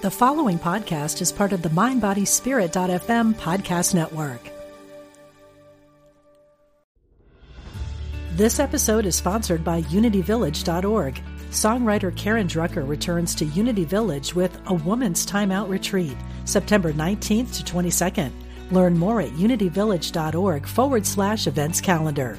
The following podcast is part of the MindBodySpirit.fm podcast network. This episode is sponsored by UnityVillage.org. Songwriter Karen Drucker returns to Unity Village with A Woman's Timeout Retreat, September 19th to 22nd. Learn more at unityvillage.org forward slash events calendar.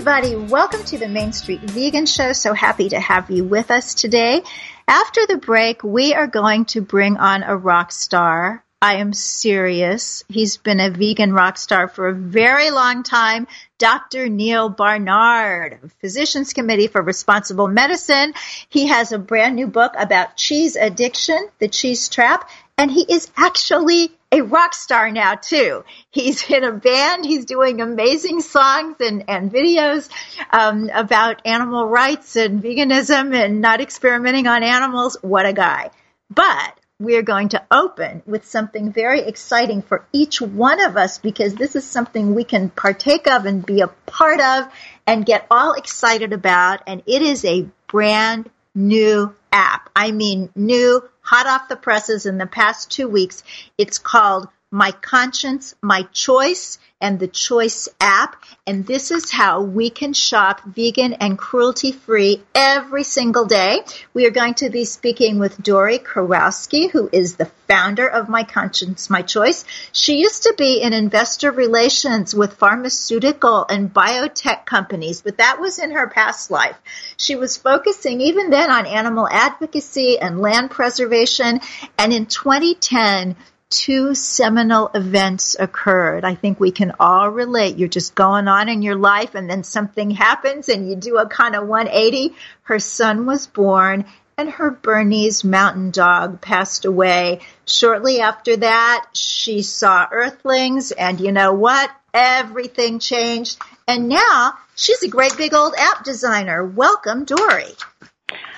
Everybody, welcome to the Main Street Vegan Show. So happy to have you with us today. After the break, we are going to bring on a rock star. I am serious. He's been a vegan rock star for a very long time. Dr. Neal Barnard, Physicians Committee for Responsible Medicine. He has a brand new book about cheese addiction, the cheese trap, and he is actually a rock star now too. He's in a band. He's doing amazing songs and, and videos um, about animal rights and veganism and not experimenting on animals. What a guy. But we're going to open with something very exciting for each one of us because this is something we can partake of and be a part of and get all excited about. And it is a brand new app. I mean, new, hot off the presses in the past two weeks. It's called My Conscience, My Choice and the Choice app. And this is how we can shop vegan and cruelty free every single day. We are going to be speaking with Dory Kurowski, who is the founder of My Conscience, My Choice. She used to be in investor relations with pharmaceutical and biotech companies, but that was in her past life. She was focusing even then on animal advocacy and land preservation. And in 2010, two seminal events occurred. I think we can all relate. You're just going on in your life and then something happens and you do a kind of 180. Her son was born and her Bernese mountain dog passed away. Shortly after that, she saw earthlings and you know what? Everything changed. And now she's a great big old app designer. Welcome, Dory.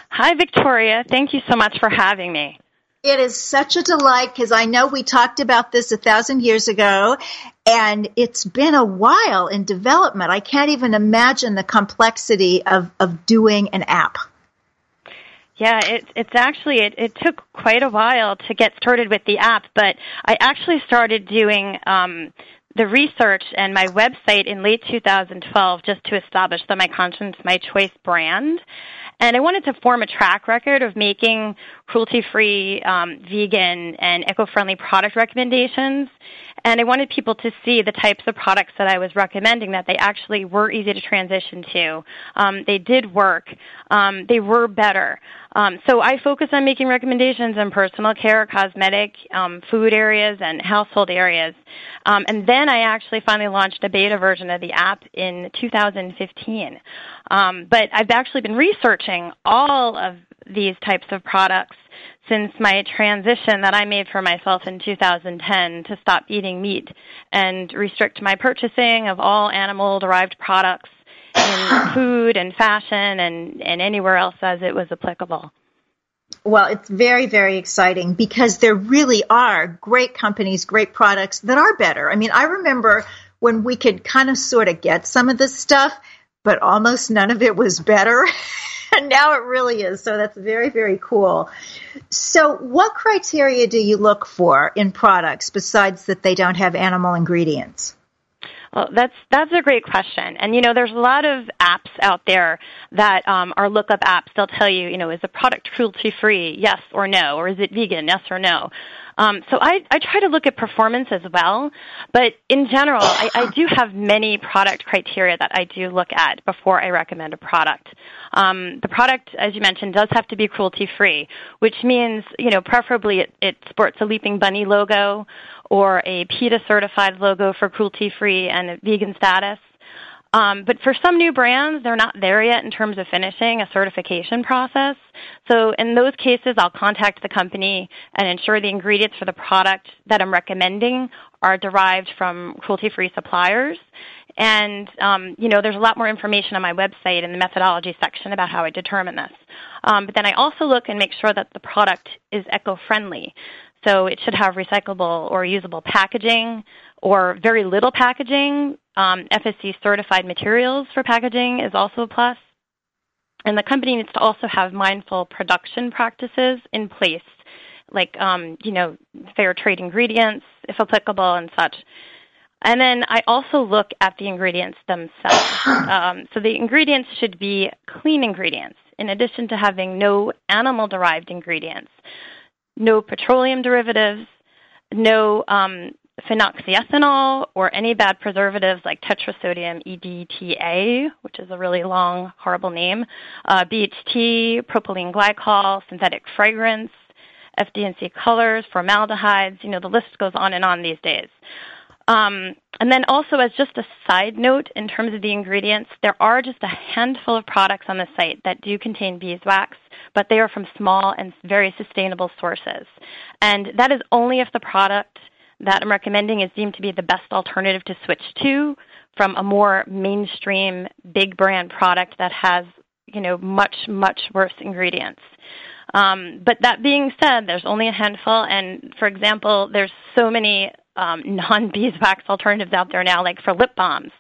Hi, Victoria. Thank you so much for having me. It is such a delight because I know we talked about this a thousand years ago and it's been a while in development. I can't even imagine the complexity of, of doing an app. Yeah, it, it's actually, it, it took quite a while to get started with the app, but I actually started doing um, the research and my website in late 2012 just to establish the My Conscience, My Choice brand. And I wanted to form a track record of making cruelty free, um, vegan, and eco friendly product recommendations. And I wanted people to see the types of products that I was recommending that they actually were easy to transition to. Um, they did work. Um, they were better. Um, so I focus on making recommendations in personal care, cosmetic, um, food areas, and household areas. Um, and then I actually finally launched a beta version of the app in 2015. Um, but I've actually been researching all of these types of products since my transition that I made for myself in 2010 to stop eating meat and restrict my purchasing of all animal derived products in food and fashion and, and anywhere else as it was applicable. Well, it's very, very exciting because there really are great companies, great products that are better. I mean, I remember when we could kind of sort of get some of this stuff, but almost none of it was better. and now it really is. So that's very, very cool. So, what criteria do you look for in products besides that they don't have animal ingredients? Well, that's that's a great question, and you know, there's a lot of apps out there that um, are lookup apps. They'll tell you, you know, is the product cruelty free? Yes or no, or is it vegan? Yes or no. Um, so I, I try to look at performance as well, but in general, I, I do have many product criteria that I do look at before I recommend a product. Um, the product, as you mentioned, does have to be cruelty free, which means, you know, preferably it, it sports a Leaping Bunny logo or a PETA certified logo for cruelty free and vegan status. Um, but for some new brands, they're not there yet in terms of finishing a certification process. So in those cases, I'll contact the company and ensure the ingredients for the product that I'm recommending are derived from cruelty-free suppliers. And um, you know, there's a lot more information on my website in the methodology section about how I determine this. Um, but then I also look and make sure that the product is eco-friendly. So it should have recyclable or usable packaging or very little packaging. Um, FSC certified materials for packaging is also a plus. And the company needs to also have mindful production practices in place, like um, you know fair trade ingredients, if applicable, and such. And then I also look at the ingredients themselves. Um, so the ingredients should be clean ingredients, in addition to having no animal-derived ingredients no petroleum derivatives, no um, phenoxyethanol, or any bad preservatives like tetrasodium EDTA, which is a really long, horrible name, uh, BHT, propylene glycol, synthetic fragrance, FD&C colors, formaldehydes. You know, the list goes on and on these days. Um, and then also, as just a side note, in terms of the ingredients, there are just a handful of products on the site that do contain beeswax, but they are from small and very sustainable sources. And that is only if the product that I'm recommending is deemed to be the best alternative to switch to from a more mainstream big brand product that has, you know, much, much worse ingredients. Um, but that being said, there's only a handful, and for example, there's so many um, non-beeswax alternatives out there now, like for lip balms.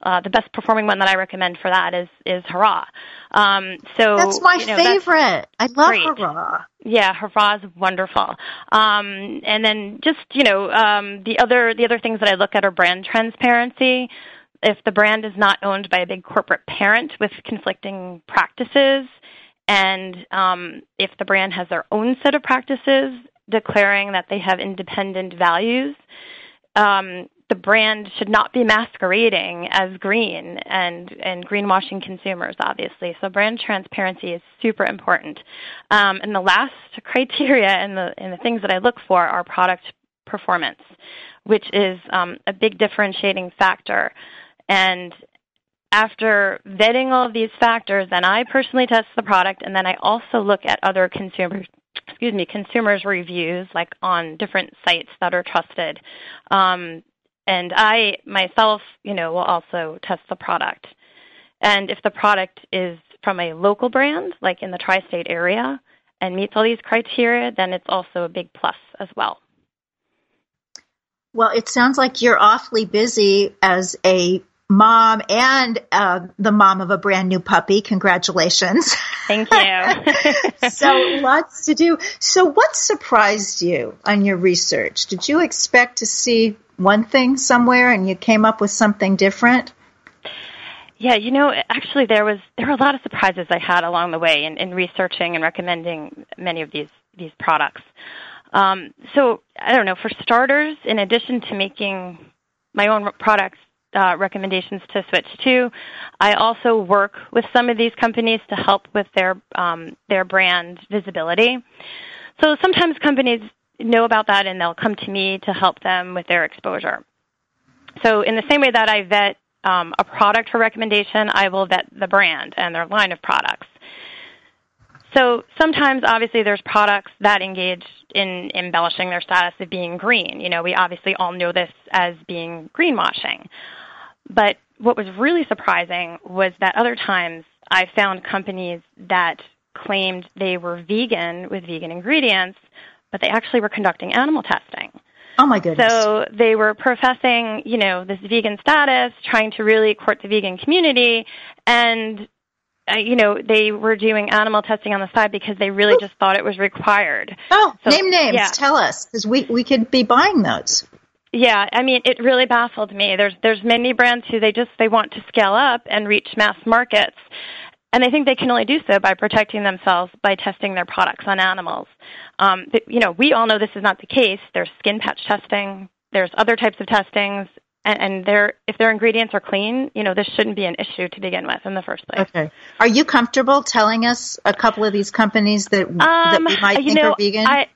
Uh, the best performing one that I recommend for that is is Hurraw. Um, so that's my you know, favorite. That's I love great. Hurraw. Yeah, Hurraw is wonderful. Um, and then just you know um, the other the other things that I look at are brand transparency. If the brand is not owned by a big corporate parent with conflicting practices, and um, if the brand has their own set of practices declaring that they have independent values, um, the brand should not be masquerading as green and, and greenwashing consumers, obviously. So brand transparency is super important. Um, and the last criteria and the, and the things that I look for are product performance, which is um, a big differentiating factor. And after vetting all of these factors, then I personally test the product, and then I also look at other consumers excuse me, consumers' reviews, like on different sites that are trusted. Um, and I myself, you know, will also test the product. And if the product is from a local brand, like in the tri-state area, and meets all these criteria, then it's also a big plus as well. Well, it sounds like you're awfully busy as a mom and uh, the mom of a brand new puppy. Congratulations. Thank you. so lots to do. So what surprised you on your research? Did you expect to see one thing somewhere and you came up with something different? Yeah, you know, actually, there was there were a lot of surprises I had along the way in, in researching and recommending many of these these products. Um, so I don't know. For starters, in addition to making my own products uh, recommendations to switch to. I also work with some of these companies to help with their um, their brand visibility. So sometimes companies know about that and they'll come to me to help them with their exposure. So in the same way that I vet um, a product for recommendation, I will vet the brand and their line of products. So sometimes, obviously, there's products that engage in embellishing their status of being green. You know, we obviously all know this as being greenwashing. But what was really surprising was that other times I found companies that claimed they were vegan with vegan ingredients, but they actually were conducting animal testing. Oh my goodness. So they were professing, you know, this vegan status, trying to really court the vegan community, and you know, they were doing animal testing on the side because they really just thought it was required. Oh, So- name names. yeah. Tell us, because we we could be buying those. Yeah, I mean, it really baffled me. There's there's many brands who they just they want to scale up and reach mass markets, and they think they can only do so by protecting themselves by testing their products on animals. Um, th- you know, we all know this is not the case. There's skin patch testing. There's other types of testings, and, and their if their ingredients are clean, you know, this shouldn't be an issue to begin with in the first place. Okay. Are you comfortable telling us a couple of these companies that that Um, we might think know, are vegan? I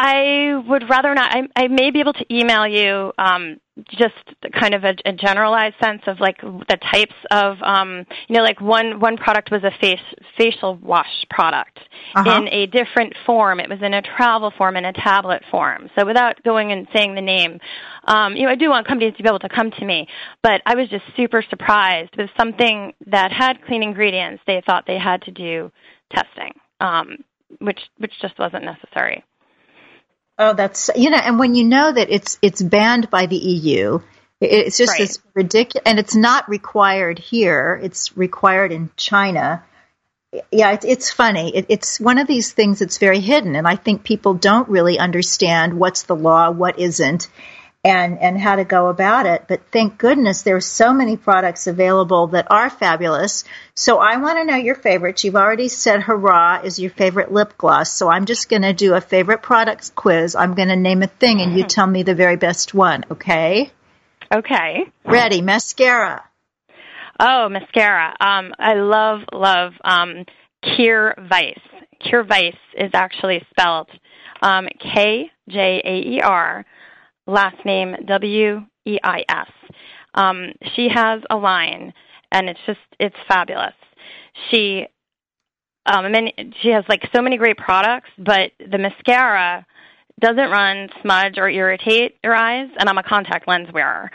I would rather not. I, I may be able to email you um, just kind of a, a generalized sense of like the types of um, you know, like one one product was a face facial wash product Uh-huh. in a different form. It was in a travel form and a tablet form. So without going and saying the name, um, you know, I do want companies to be able to come to me. But I was just super surprised with something that had clean ingredients. They thought they had to do testing, um, which which just wasn't necessary. Oh, that's you know, and when you know that it's it's banned by the EU, it- it's just Right. this ridiculous, and it's not required here. It's required in China. Yeah, it's it's funny. It, it's one of these things that's very hidden, and I think people don't really understand what's the law, what isn't, and and how to go about it. But thank goodness there's so many products available that are fabulous. So I want to know your favorites. You've already said Hurraw is your favorite lip gloss. So I'm just going to do a favorite products quiz. I'm going to name a thing, and you tell me the very best one. Okay? Okay. Ready? Mascara. Oh, mascara. Um, I love, love um, Kjaer Weis. Kjaer Weis is actually spelled um, K J A E R, last name W E I S. Um, she has a line, and it's just it's fabulous. She um, many, she has like so many great products, but the mascara doesn't run, smudge, or irritate your eyes. And I'm a contact lens wearer.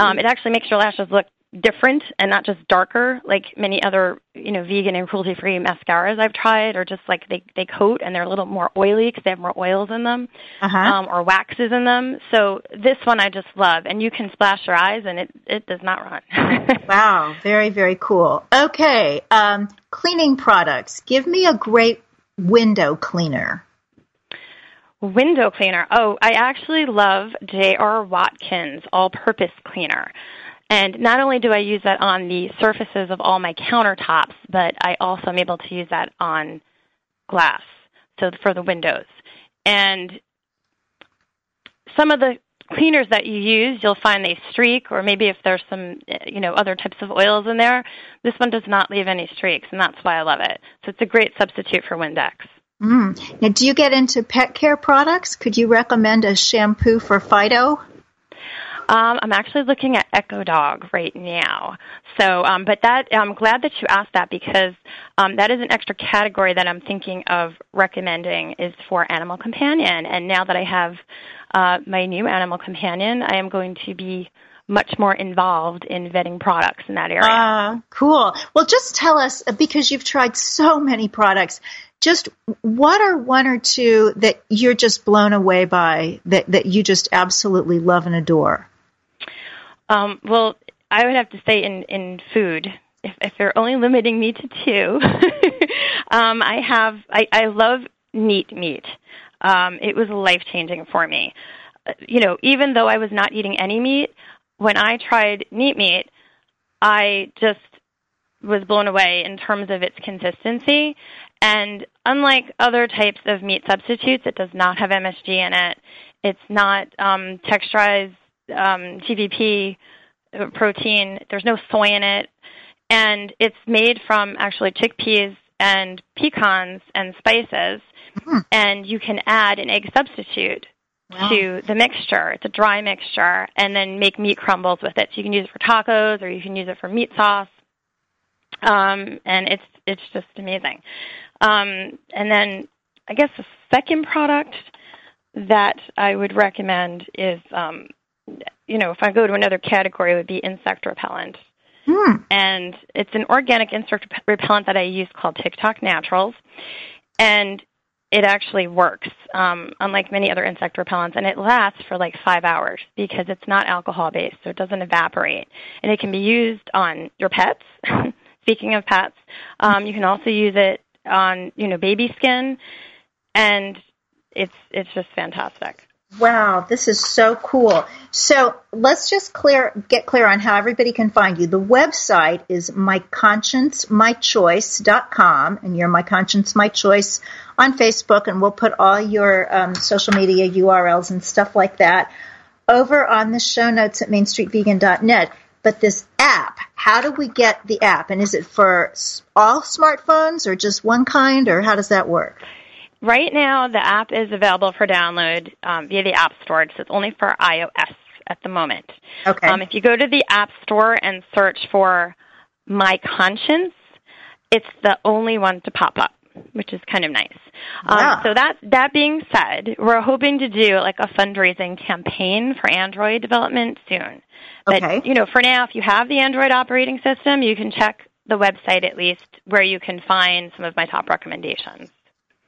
Um, it actually makes your lashes look different and not just darker, like many other you know vegan and cruelty free mascaras I've tried, or just like they they coat and they're a little more oily because they have more oils in them Uh-huh. um, or waxes in them. So this one I just love, and you can splash your eyes, and it it does not run. Wow, very, very cool. Okay, um, cleaning products. Give me a great window cleaner. Window cleaner. Oh, I actually love J.R. Watkins All Purpose Cleaner. And not only do I use that on the surfaces of all my countertops, but I also am able to use that on glass, so for the windows. And some of the cleaners that you use, you'll find they streak, or maybe if there's some, you know, other types of oils in there. This one does not leave any streaks, and that's why I love it. So it's a great substitute for Windex. Mm. Now, do you get into pet care products? Could you recommend a shampoo for Fido? Um, I'm actually looking at Echo Dog right now. So, um, but that I'm glad that you asked that because um, that is an extra category that I'm thinking of recommending is for Animal Companion. And now that I have uh, my new Animal Companion, I am going to be much more involved in vetting products in that area. Ah, cool. Well, just tell us because you've tried so many products. Just what are one or two that you're just blown away by that that you just absolutely love and adore? Um, well, I would have to say in in food, if if they're only limiting me to two, um, I have I, I love neat meat. Um, it was life changing for me. Uh, You know, even though I was not eating any meat, when I tried neat meat, I just was blown away in terms of its consistency. And unlike other types of meat substitutes, it does not have MSG in it. It's not um, texturized um, TVP uh, protein. There's no soy in it, and it's made from actually chickpeas and pecans and spices. And you can add an egg substitute to the mixture. It's a dry mixture, and then make meat crumbles with it. So you can use it for tacos, or you can use it for meat sauce. Um, and it's it's just amazing. Um, and then I guess the second product that I would recommend is, um, you know, if I go to another category, it would be insect repellent. Hmm. And it's an organic insect repellent that I use called TikTok Naturals. and it actually works, um, unlike many other insect repellents, and it lasts for like five hours because it's not alcohol based, so it doesn't evaporate, and it can be used on your pets. Speaking of pets, um, you can also use it on you know baby skin, and it's it's just fantastic. Wow, this is so cool. So let's just clear get clear on how everybody can find you. The website is myconsciencemychoice.com and you're my conscience my choice on Facebook and we'll put all your um, social media URLs and stuff like that over on the show notes at mainstreetvegan.net. But this app, how do we get the app? And is it for all smartphones or just one kind or how does that work? Right now, the app is available for download um, via the App Store. So it's only for iOS at the moment. Okay. Um, if you go to the App Store and search for My Conscience, it's the only one to pop up, which is kind of nice. Um, so that that being said, we're hoping to do like a fundraising campaign for Android development soon. But okay. you know, for now, if you have the Android operating system, you can check the website at least where you can find some of my top recommendations.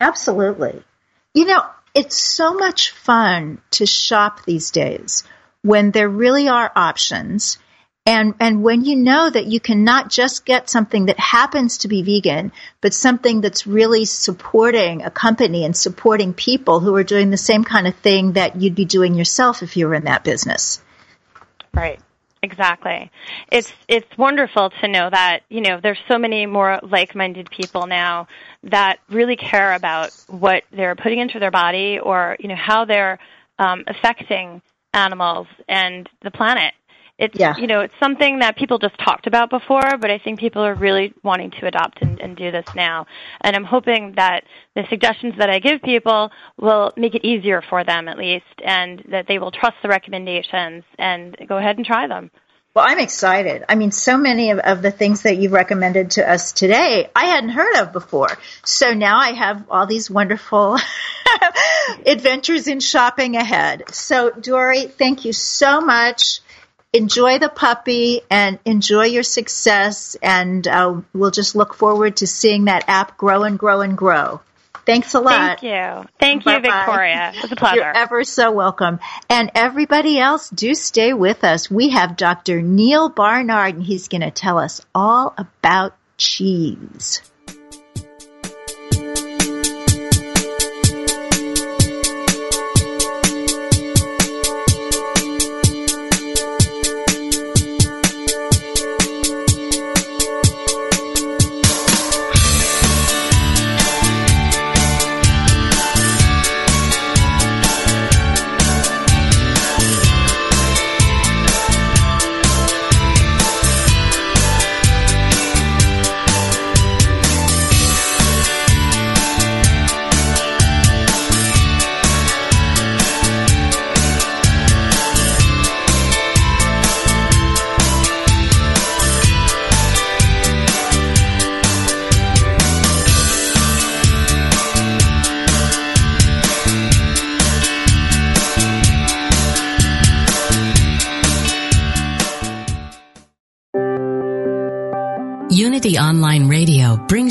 Absolutely. You know, it's so much fun to shop these days when there really are options and and when you know that you can not just get something that happens to be vegan but something that's really supporting a company and supporting people who are doing the same kind of thing that you'd be doing yourself if you were in that business right exactly. It's it's wonderful to know that you know there's so many more like-minded people now that really care about what they're putting into their body or you know how they're um, affecting animals and the planet it's yeah. you know it's something that people just talked about before but i think people are really wanting to adopt and, and do this now and i'm hoping that the suggestions that i give people will make it easier for them at least and that they will trust the recommendations and go ahead and try them well, I'm excited. I mean, so many of, of, the things that you've recommended to us today, I hadn't heard of before. So now I have all these wonderful adventures in shopping ahead. So, Dory, thank you so much enjoy the puppy and enjoy your success. And uh, we'll just look forward to seeing that app grow and grow and grow. Thanks a lot. Thank you. Thank Bye-bye. you, Victoria. It was a pleasure. You're ever so welcome. And everybody else, do stay with us. We have Dr. Neal Barnard, and he's going to tell us all about cheese.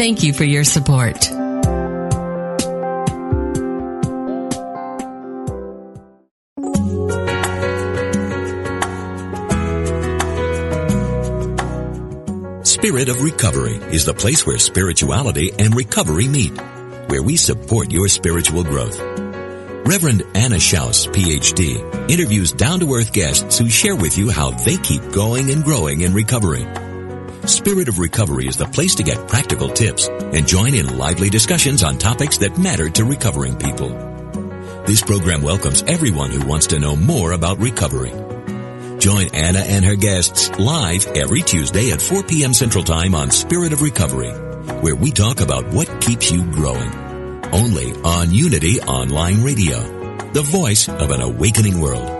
Thank you for your support. Spirit of Recovery is the place where spirituality and recovery meet, where we support your spiritual growth. Reverend Anna Schaus, PhD, interviews down-to-earth guests who share with you how they keep going and growing in recovery. Spirit of Recovery is the place to get practical tips and join in lively discussions on topics that matter to recovering people. This program welcomes everyone who wants to know more about recovery. Join Anna and her guests live every Tuesday at 4 p.m. Central Time on Spirit of Recovery, where we talk about what keeps you growing. only on Unity Online Radio, the voice of an awakening world.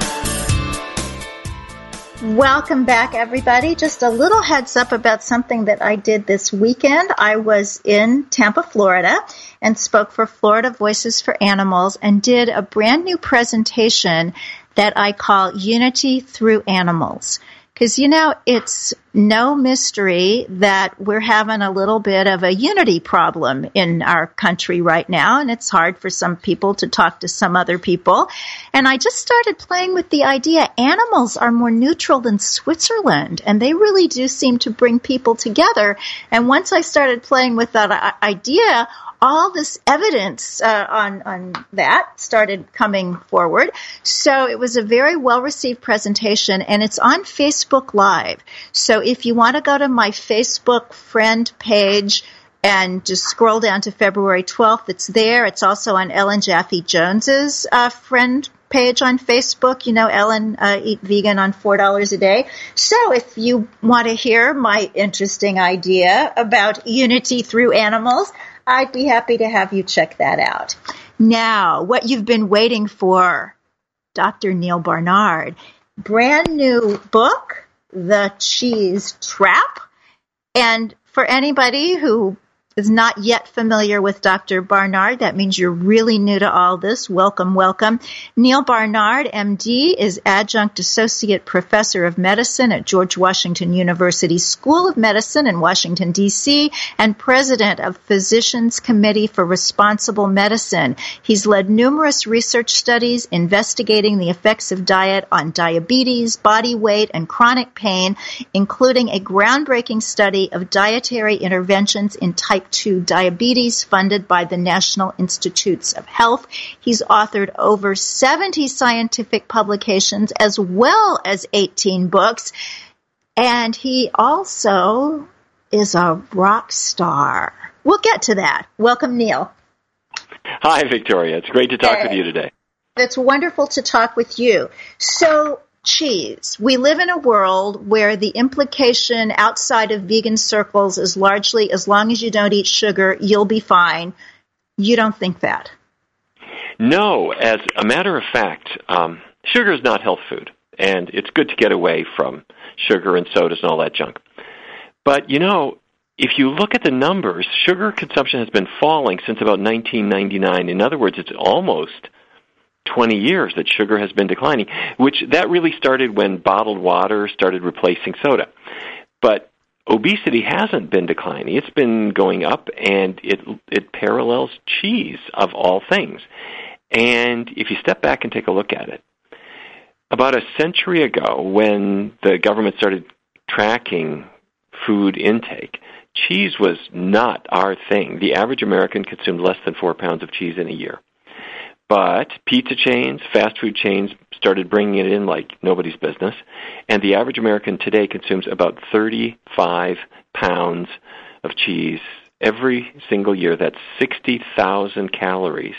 Welcome back, everybody. Just a little heads up about something that I did this weekend. I was in Tampa, Florida, and spoke for Florida Voices for Animals and did a brand new presentation that I call Unity Through Animals. Because, you know, it's no mystery that we're having a little bit of a unity problem in our country right now, and it's hard for some people to talk to some other people. And I just started playing with the idea animals are more neutral than Switzerland, and they really do seem to bring people together. And once I started playing with that uh, idea, all this evidence uh, on on that started coming forward. So it was a very well received presentation, and it's on Facebook Live. So if you want to go to my Facebook friend page and just scroll down to February 12th, it's there. It's also on Ellen Jaffe Jones's uh, friend page on Facebook. You know, Ellen uh, Eat Vegan on $4 a day. So if you want to hear my interesting idea about unity through animals, I'd be happy to have you check that out. Now, what you've been waiting for, Dr. Neal Barnard, brand new book, The Cheese Trap. And for anybody who is not yet familiar with Dr. Barnard, that means you're really new to all this. Welcome, welcome. Neal Barnard, MD, is adjunct associate professor of medicine at George Washington University School of Medicine in Washington, D.C., and president of Physicians Committee for Responsible Medicine. He's led numerous research studies investigating the effects of diet on diabetes, body weight, and chronic pain, including a groundbreaking study of dietary interventions in type 2 diabetes funded by the National Institutes of Health. He's authored over 70 scientific publications as well as 18 books. And he also is a rock star. We'll get to that. Welcome, Neal. Hi, Victoria. It's great to talk hey. with you today. It's wonderful to talk with you. So, cheese. We live in a world where the implication outside of vegan circles is largely as long as you don't eat sugar, you'll be fine. You don't think that? No. As a matter of fact, um, sugar is not health food, and it's good to get away from sugar and sodas and all that junk. But you know, if you look at the numbers, sugar consumption has been falling since about 1999. In other words, it's almost 20 years that sugar has been declining, which that really started when bottled water started replacing soda. But obesity hasn't been declining. It's been going up and it it parallels cheese of all things. And if you step back and take a look at it, about a century ago when the government started tracking food intake, cheese was not our thing. The average American consumed less than 4 pounds of cheese in a year. But pizza chains, fast food chains started bringing it in like nobody's business. And the average American today consumes about 35 pounds of cheese every single year. That's 60,000 calories.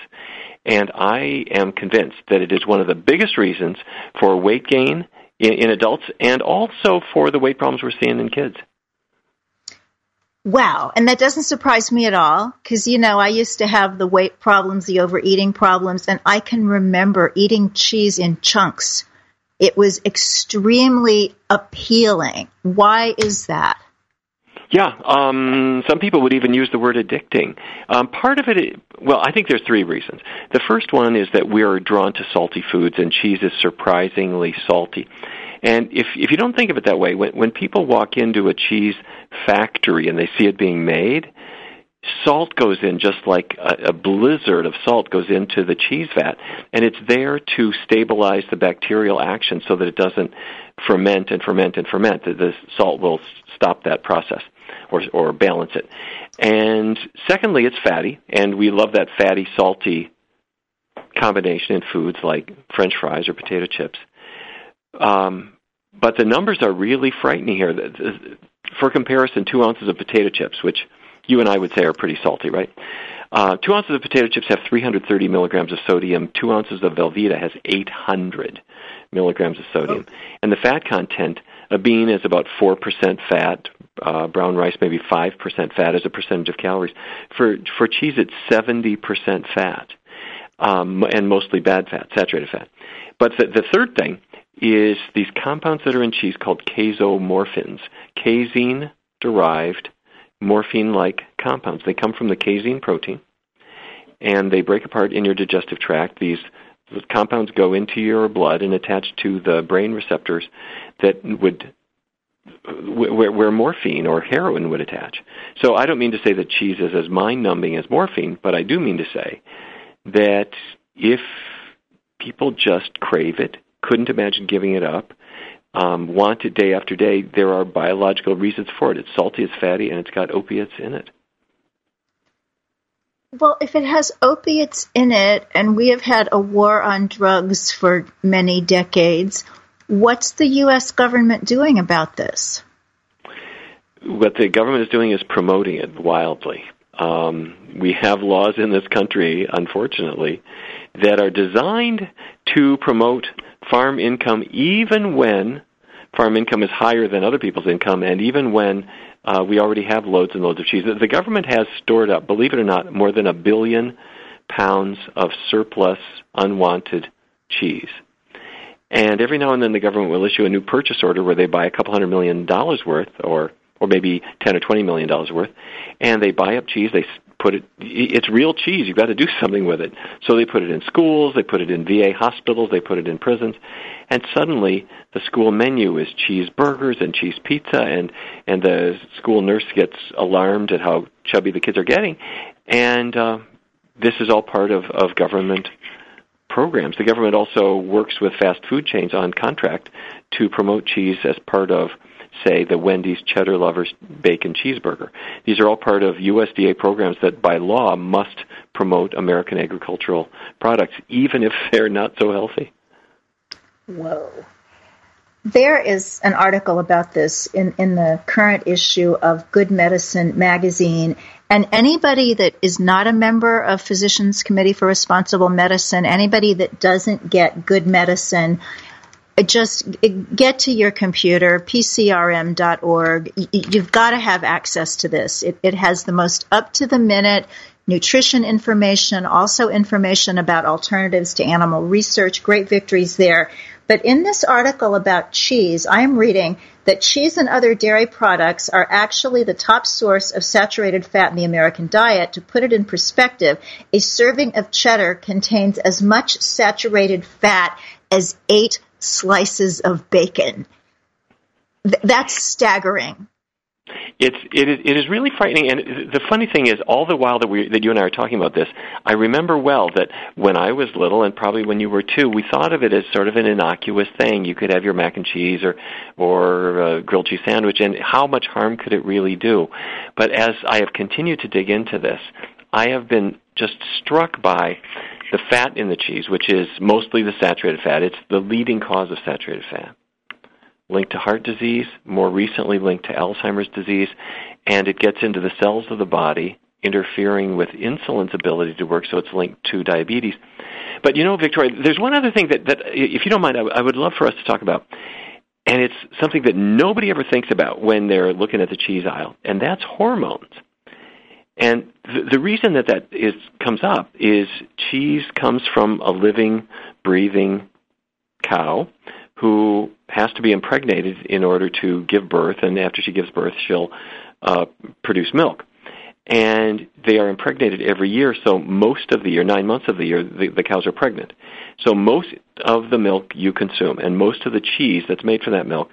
And I am convinced that it is one of the biggest reasons for weight gain in, in adults and also for the weight problems we're seeing in kids. Wow. And that doesn't surprise me at all because, you know, I used to have the weight problems, the overeating problems, and I can remember eating cheese in chunks. It was extremely appealing. Why is that? Yeah, um, some people would even use the word addicting. Um, part of it, well, I think there's three reasons. The first one is that we are drawn to salty foods, and cheese is surprisingly salty. And if if you don't think of it that way, when when people walk into a cheese factory and they see it being made, salt goes in just like a, a blizzard of salt goes into the cheese vat, and it's there to stabilize the bacterial action so that it doesn't ferment and ferment and ferment. The, the salt will stop that process or, or balance it. And secondly, it's fatty, and we love that fatty, salty combination in foods like French fries or potato chips. Um, but the numbers are really frightening here. For comparison, two ounces of potato chips, which you and I would say are pretty salty, right? Uh, two ounces of potato chips have 330 milligrams of sodium. Two ounces of Velveeta has 800 milligrams of sodium. Oh. And the fat content, a bean is about 4% fat, uh, brown rice maybe 5% fat as a percentage of calories. For, for cheese, it's 70% fat, um, and mostly bad fat, saturated fat. But the, the third thing is these compounds that are in cheese called casomorphins, casein derived morphine like compounds. They come from the casein protein and they break apart in your digestive tract. These compounds go into your blood and attach to the brain receptors that would where, where morphine or heroin would attach. So I don't mean to say that cheese is as mind numbing as morphine, but I do mean to say that if people just crave it, couldn't imagine giving it up, um, want it day after day, there are biological reasons for it. It's salty, it's fatty, and it's got opiates in it. Well, if it has opiates in it, and we have had a war on drugs for many decades, what's the U.S. government doing about this? What the government is doing is promoting it wildly. Um, we have laws in this country, unfortunately, that are designed to promote farm income even when farm income is higher than other people's income, and even when uh, we already have loads and loads of cheese. The government has stored up, believe it or not, more than a billion pounds of surplus, unwanted cheese. And every now and then the government will issue a new purchase order where they buy a couple hundred million dollars worth, or or maybe ten or twenty million dollars worth, and they buy up cheese. They put it it's real cheese. You've got to do something with it. So they put it in schools they put it in VA hospitals they put it in prisons. And suddenly the school menu is cheeseburgers and cheese pizza and and the school nurse gets alarmed at how chubby the kids are getting. And uh this is all part of of government programs. The government also works with fast food chains on contract to promote cheese as part of say, the Wendy's Cheddar Lovers Bacon Cheeseburger. These are all part of USDA programs that by law must promote American agricultural products, even if they're not so healthy. Whoa. There is an article about this in, in the current issue of Good Medicine magazine. And anybody that is not a member of Physicians Committee for Responsible Medicine, anybody that doesn't get good medicine, just get to your computer, pcrm.org. You've got to have access to this. It, it has the most up to the minute nutrition information, also information about alternatives to animal research, great victories there. But in this article about cheese, I am reading that cheese and other dairy products are actually the top source of saturated fat in the American diet. To put it in perspective, a serving of cheddar contains as much saturated fat as eight slices of bacon. Th- that's staggering. It's it is it is really frightening, and the funny thing is, all the while that we that you and I are talking about this, I remember well that when I was little, and probably when you were too, we thought of it as sort of an innocuous thing. You could have your mac and cheese or or a grilled cheese sandwich, and how much harm could it really do? But as I have continued to dig into this, I have been just struck by the fat in the cheese, which is mostly the saturated fat. It's the leading cause of saturated fat. Linked to heart disease, more recently linked to Alzheimer's disease, and it gets into the cells of the body, interfering with insulin's ability to work, so it's linked to diabetes. But you know, Victoria, there's one other thing that, that if you don't mind, I, I would love for us to talk about. And it's something that nobody ever thinks about when they're looking at the cheese aisle, and that's hormones. And the, the reason that that is comes up is cheese comes from a living, breathing cow who has to be impregnated in order to give birth, and after she gives birth, she'll uh, produce milk. And they are impregnated every year, so most of the year, nine months of the year, the, the cows are pregnant. So most of the milk you consume and most of the cheese that's made from that milk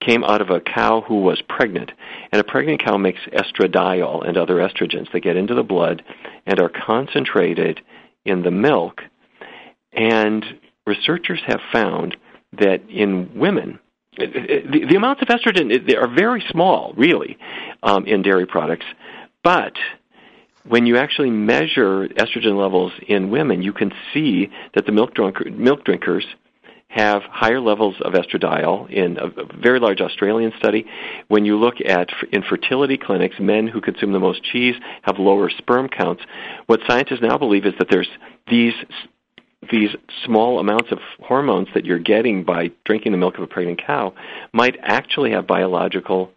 came out of a cow who was pregnant. And a pregnant cow makes estradiol and other estrogens that get into the blood and are concentrated in the milk. And researchers have found that in women, the, the amounts of estrogen they are very small, really, um, in dairy products. But when you actually measure estrogen levels in women, you can see that the milk, drunk, milk drinkers have higher levels of estradiol in a, very large Australian study. When you look at infertility clinics, men who consume the most cheese have lower sperm counts. What scientists now believe is that there's these these small amounts of hormones that you're getting by drinking the milk of a pregnant cow might actually have biological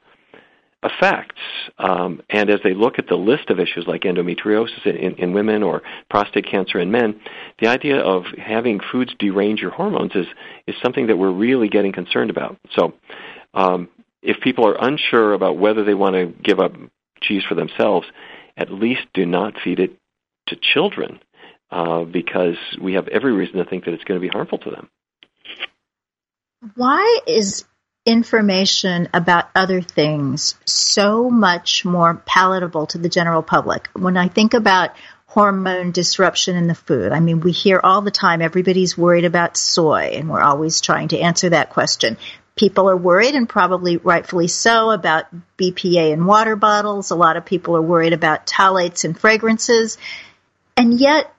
effects. Um, and as they look at the list of issues like endometriosis in, in, in, women or prostate cancer in men, the idea of having foods derange your hormones is, is something that we're really getting concerned about. So um, if people are unsure about whether they want to give up cheese for themselves, at least do not feed it to children uh, because we have every reason to think that it's going to be harmful to them. Why is information about other things so much more palatable to the general public. When I think about hormone disruption in the food, I mean, we hear all the time everybody's worried about soy, and we're always trying to answer that question. People are worried, and probably rightfully so, about BPA in water bottles. A lot of people are worried about phthalates and fragrances. And yet,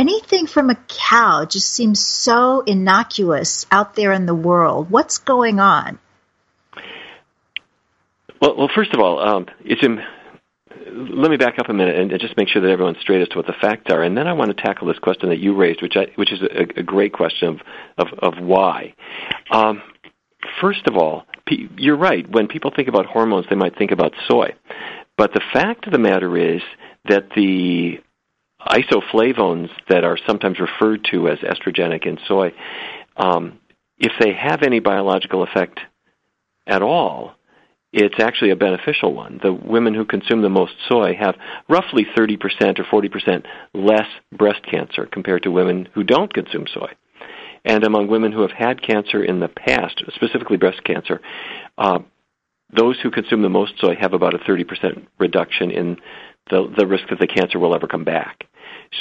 anything from a cow just seems so innocuous out there in the world. What's going on? Well, well, first of all, um, it's in, let me back up a minute and just make sure that everyone's straight as to what the facts are, and then I want to tackle this question that you raised, which I, which is a, a great question of of, of why. Um, first of all, you're right. When people think about hormones, they might think about soy, but the fact of the matter is that the isoflavones that are sometimes referred to as estrogenic in soy, um, if they have any biological effect at all, it's actually a beneficial one. The women who consume the most soy have roughly 30% or 40% less breast cancer compared to women who don't consume soy. And among women who have had cancer in the past, specifically breast cancer, uh, those who consume the most soy have about a 30% reduction in the, the risk that the cancer will ever come back.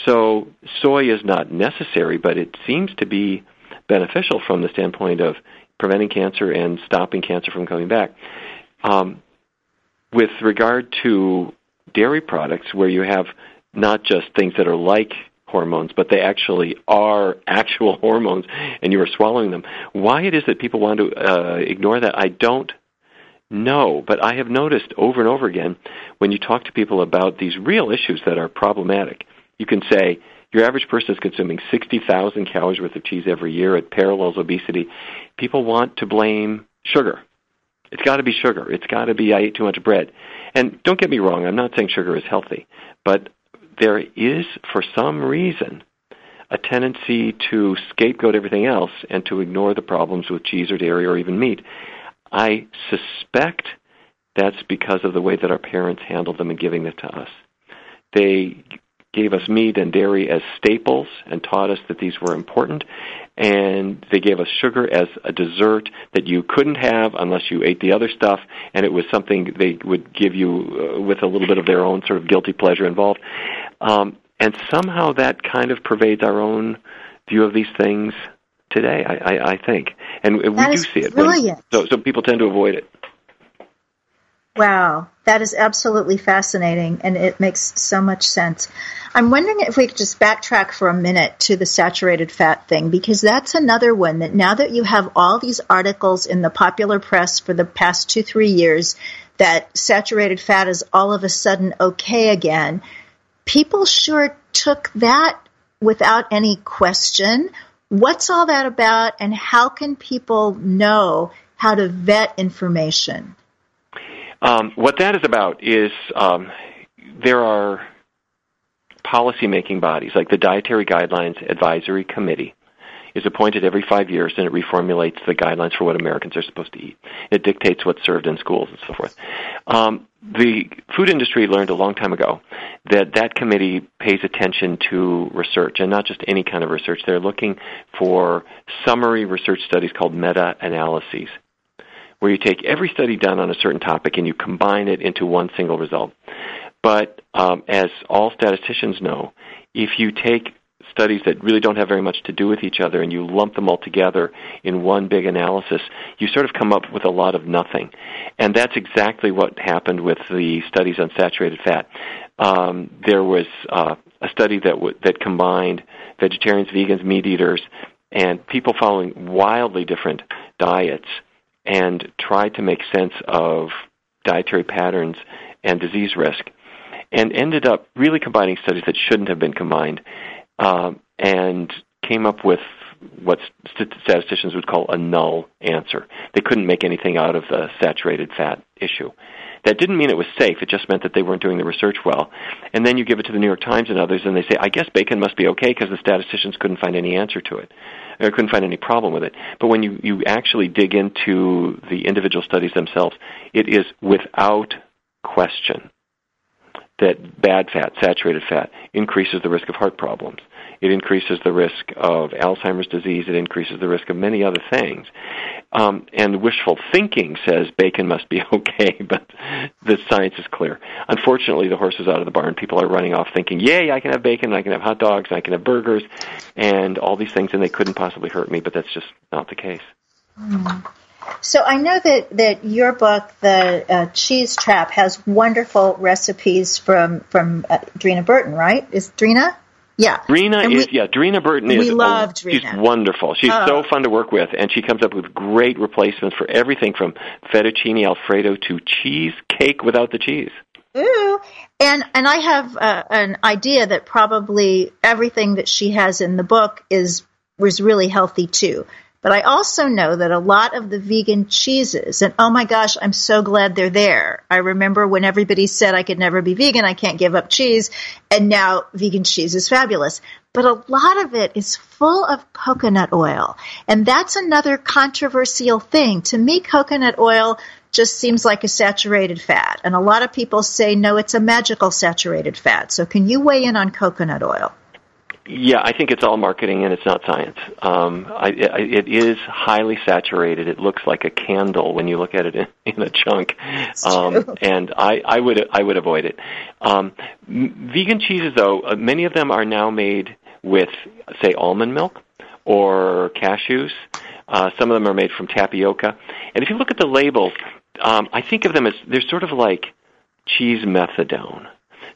So soy is not necessary, but it seems to be beneficial from the standpoint of preventing cancer and stopping cancer from coming back. Um, with regard to dairy products, where you have not just things that are like hormones, but they actually are actual hormones, and you are swallowing them. Why it is that people want to uh, ignore that, I don't know. But I have noticed over and over again when you talk to people about these real issues that are problematic, you can say your average person is consuming 60,000 calories worth of cheese every year. It parallels obesity. People want to blame sugar. It's got to be sugar. It's got to be I ate too much bread. And don't get me wrong, I'm not saying sugar is healthy, but there is, for some reason, a tendency to scapegoat everything else and to ignore the problems with cheese or dairy or even meat. I suspect that's because of the way that our parents handled them and giving it to us. They gave us meat and dairy as staples and taught us that these were important. And they gave us sugar as a dessert that you couldn't have unless you ate the other stuff. And it was something they would give you uh, with a little bit of their own sort of guilty pleasure involved. Um, and somehow that kind of pervades our own view of these things today, I, I, I think. And that we do see it. When, so, so people tend to avoid it. Wow, that is absolutely fascinating, and it makes so much sense. I'm wondering if we could just backtrack for a minute to the saturated fat thing, because that's another one that now that you have all these articles in the popular press for the past two, three years that saturated fat is all of a sudden okay again, people sure took that without any question. What's all that about, and how can people know how to vet information? Um, what that is about is um, there are policy-making bodies like the Dietary Guidelines Advisory Committee is appointed every five years and it reformulates the guidelines for what Americans are supposed to eat. It dictates what's served in schools and so forth. Um, the food industry learned a long time ago that that committee pays attention to research and not just any kind of research. They're looking for summary research studies called meta-analyses where you take every study done on a certain topic and you combine it into one single result. But um, as all statisticians know, if you take studies that really don't have very much to do with each other and you lump them all together in one big analysis, you sort of come up with a lot of nothing. And that's exactly what happened with the studies on saturated fat. Um, there was uh, a study that w- that combined vegetarians, vegans, meat eaters, and people following wildly different diets and tried to make sense of dietary patterns and disease risk and ended up really combining studies that shouldn't have been combined um, and came up with what statisticians would call a null answer. They couldn't make anything out of the saturated fat issue. That didn't mean it was safe. It just meant that they weren't doing the research well. And then you give it to the New York Times and others, and they say, I guess bacon must be okay because the statisticians couldn't find any answer to it. Or couldn't find any problem with it. But when you, you actually dig into the individual studies themselves, it is without question that bad fat, saturated fat, increases the risk of heart problems. It increases the risk of Alzheimer's disease. It increases the risk of many other things. Um, and wishful thinking says bacon must be okay, but the science is clear. Unfortunately, the horse is out of the barn. People are running off thinking, yay, I can have bacon, I can have hot dogs, I can have burgers, and all these things, and they couldn't possibly hurt me, but that's just not the case. Mm. So I know that, that your book, The uh, Cheese Trap, has wonderful recipes from from uh, Dreena Burton, right? Is Dreena? Yeah. Dreena is yeah. Dreena Burton is we love Dreena. She's wonderful. She's oh. so fun to work with, and she comes up with great replacements for everything from fettuccine alfredo to cheesecake without the cheese. Ooh, and and I have uh, an idea that probably everything that she has in the book is was really healthy too. But I also know that a lot of the vegan cheeses, and oh my gosh, I'm so glad they're there. I remember when everybody said I could never be vegan, I can't give up cheese, and now vegan cheese is fabulous. But a lot of it is full of coconut oil. And that's another controversial thing. To me, coconut oil just seems like a saturated fat. And a lot of people say, no, it's a magical saturated fat. So can you weigh in on coconut oil? Yeah, I think it's all marketing and it's not science. Um, I, I, it is highly saturated. It looks like a candle when you look at it in, in a chunk, um, and I, I would I would avoid it. Um, vegan cheeses, though, uh, many of them are now made with, say, almond milk or cashews. Uh, some of them are made from tapioca, and if you look at the labels, um, I think of them as they're sort of like cheese methadone.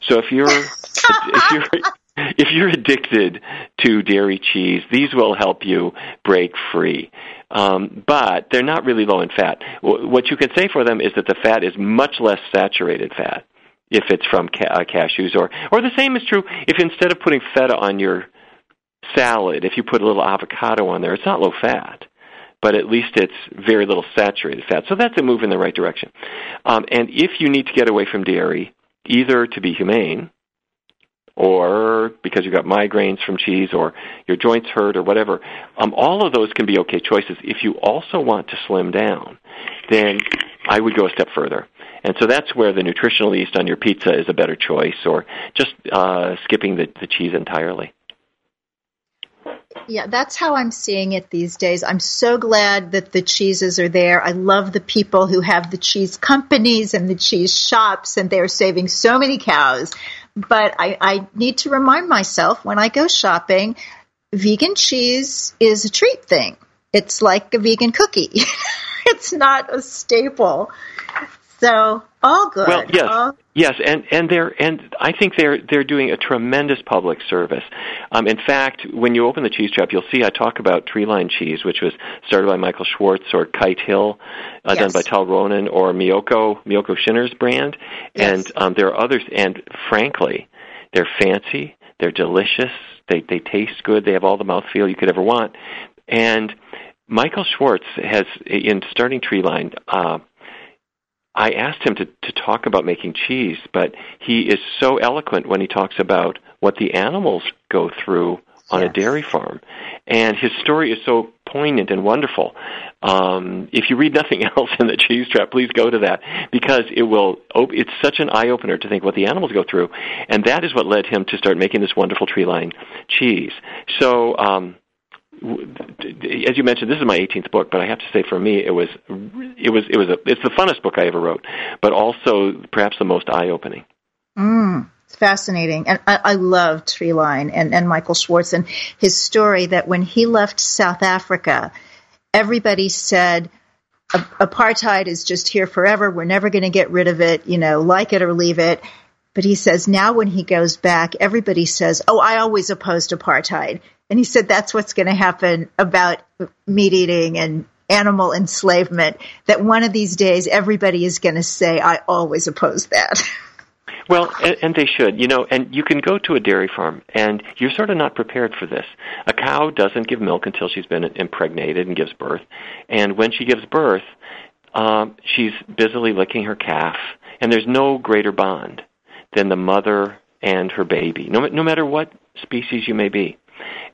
So if you're if you're if you're addicted to dairy cheese, these will help you break free. Um, but they're not really low in fat. What you can say for them is that the fat is much less saturated fat if it's from ca- uh, cashews, or or the same is true if instead of putting feta on your salad, if you put a little avocado on there, it's not low fat but at least it's very little saturated fat. So that's a move in the right direction. Um, and if you need to get away from dairy, either to be humane, or because you've got migraines from cheese or your joints hurt or whatever, um, all of those can be okay choices. If you also want to slim down, then I would go a step further. And so that's where the nutritional yeast on your pizza is a better choice, or just uh, skipping the, the cheese entirely. Yeah, that's how I'm seeing it these days. I'm so glad that the cheeses are there. I love the people who have the cheese companies and the cheese shops, and they're saving so many cows. But I, I need to remind myself when I go shopping, vegan cheese is a treat thing. It's like a vegan cookie. it's not a staple. So all good. Well, yes, all- yes, and and they're and I think they're they're doing a tremendous public service. Um, in fact, when you open the cheese trap, you'll see I talk about Treeline cheese, which was started by Michael Schwartz or Kite Hill, uh, Yes. done by Tal Ronnen or Miyoko Miyoko Schinner's brand, Yes. and um, there are others. And frankly, they're fancy, they're delicious, they they taste good, they have all the mouthfeel you could ever want, and Michael Schwartz has in starting Treeline. Uh, I asked him to, to talk about making cheese, but he is so eloquent when he talks about what the animals go through on a dairy farm. And his story is so poignant and wonderful. Um, if you read nothing else in the cheese trap, please go to that because it will. op- It's such an eye opener to think what the animals go through, and that is what led him to start making this wonderful Treeline cheese. So. Um, as you mentioned, this is my 18th book, but I have to say, for me, it was it was it was a, it's the funnest book I ever wrote, but also perhaps the most eye opening. Mm, it's fascinating. And I, I love Treeline and, and Michael Schwartz and his story that when he left South Africa, everybody said, apartheid is just here forever. We're never going to get rid of it, you know, like it or leave it. But he says now when he goes back, everybody says, Oh, I always opposed apartheid. And he said that's what's going to happen about meat eating and animal enslavement, that one of these days everybody is going to say, I always opposed that. Well, and, and they should, you know, and you can go to a dairy farm and you're sort of not prepared for this. A cow doesn't give milk until she's been impregnated and gives birth, and when she gives birth, um, she's busily licking her calf, and there's no greater bond than the mother and her baby, no, no matter what species you may be.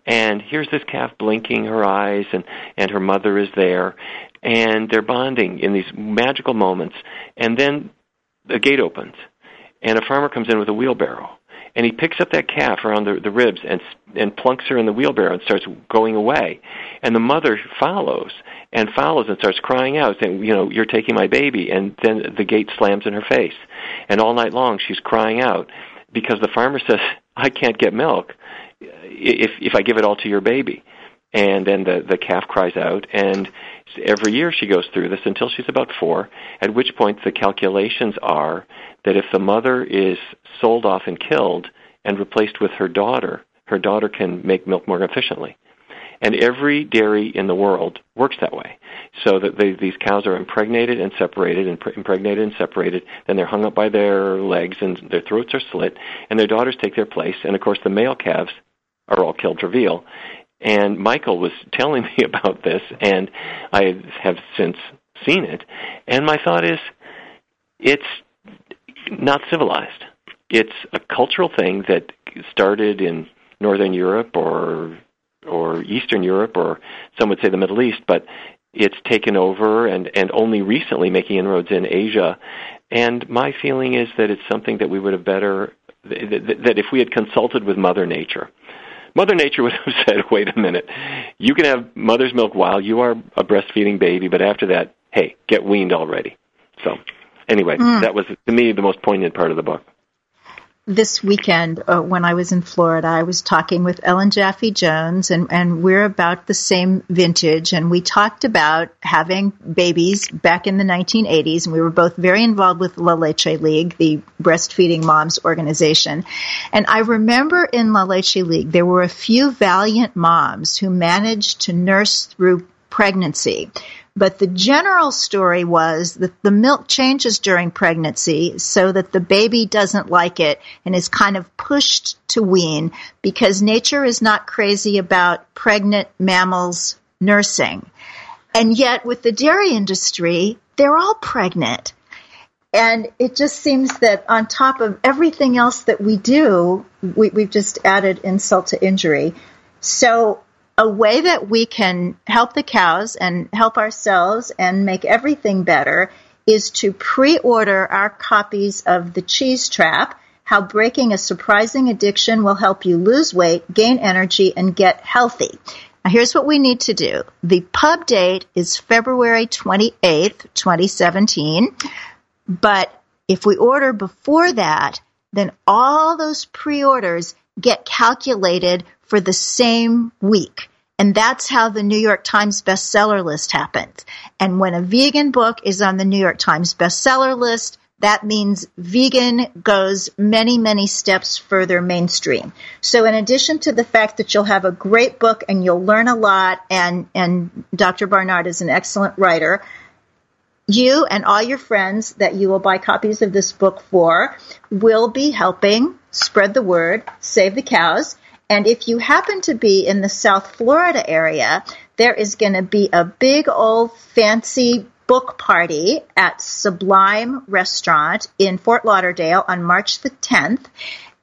And here's this calf blinking her eyes, and, and her mother is there, and they're bonding in these magical moments. And then the gate opens, and a farmer comes in with a wheelbarrow, and he picks up that calf around the, the ribs and and plunks her in the wheelbarrow and starts going away, and the mother follows and follows and starts crying out, saying, "You know, you're taking my baby," and then the gate slams in her face, and all night long she's crying out because the farmer says, "I can't get milk if if I give it all to your baby." And then the the calf cries out, and every year she goes through this until she's about four. At which point the calculations are that if the mother is sold off and killed and replaced with her daughter, her daughter can make milk more efficiently. And every dairy in the world works that way. So that they, these cows are impregnated and separated, and impregnated and separated. Then they're hung up by their legs, and their throats are slit, and their daughters take their place. And of course, the male calves are all killed veal. And Michael was telling me about this, and I have since seen it. And my thought is, it's not civilized. It's a cultural thing that started in Northern Europe or or Eastern Europe or some would say the Middle East, but it's taken over and, and only recently making inroads in Asia. And my feeling is that it's something that we would have better that, that if we had consulted with Mother Nature, Mother Nature would have said, "Wait a minute, you can have mother's milk while you are a breastfeeding baby, but after that, hey, get weaned already." So, anyway, mm. that was to me the most poignant part of the book. This weekend uh, when I was in Florida, I was talking with Ellen Jaffe Jones, and, and we're about the same vintage. And we talked about having babies back in the 1980s, and we were both very involved with La Leche League, the breastfeeding moms organization. And I remember in La Leche League, there were a few valiant moms who managed to nurse through pregnancy. But the general story was that the milk changes during pregnancy so that the baby doesn't like it and is kind of pushed to wean because nature is not crazy about pregnant mammals nursing. And yet with the dairy industry, they're all pregnant. And it just seems that on top of everything else that we do, we, we've just added insult to injury. So a way that we can help the cows and help ourselves and make everything better is to pre-order our copies of The Cheese Trap, How Breaking a Surprising Addiction Will Help You Lose Weight, Gain Energy, and Get Healthy. Now here's what we need to do. The pub date is February 28th, 2017, but if we order before that, then all those pre-orders get calculated for the same week. And that's how the New York Times bestseller list happens. And when a vegan book is on the New York Times bestseller list, that means vegan goes many, many steps further mainstream. So in addition to the fact that you'll have a great book and you'll learn a lot and, and Dr. Barnard is an excellent writer, you and all your friends that you will buy copies of this book for will be helping spread the word, save the cows, and if you happen to be in the South Florida area, there is going to be a big old fancy book party at Sublime Restaurant in Fort Lauderdale on March the 10th.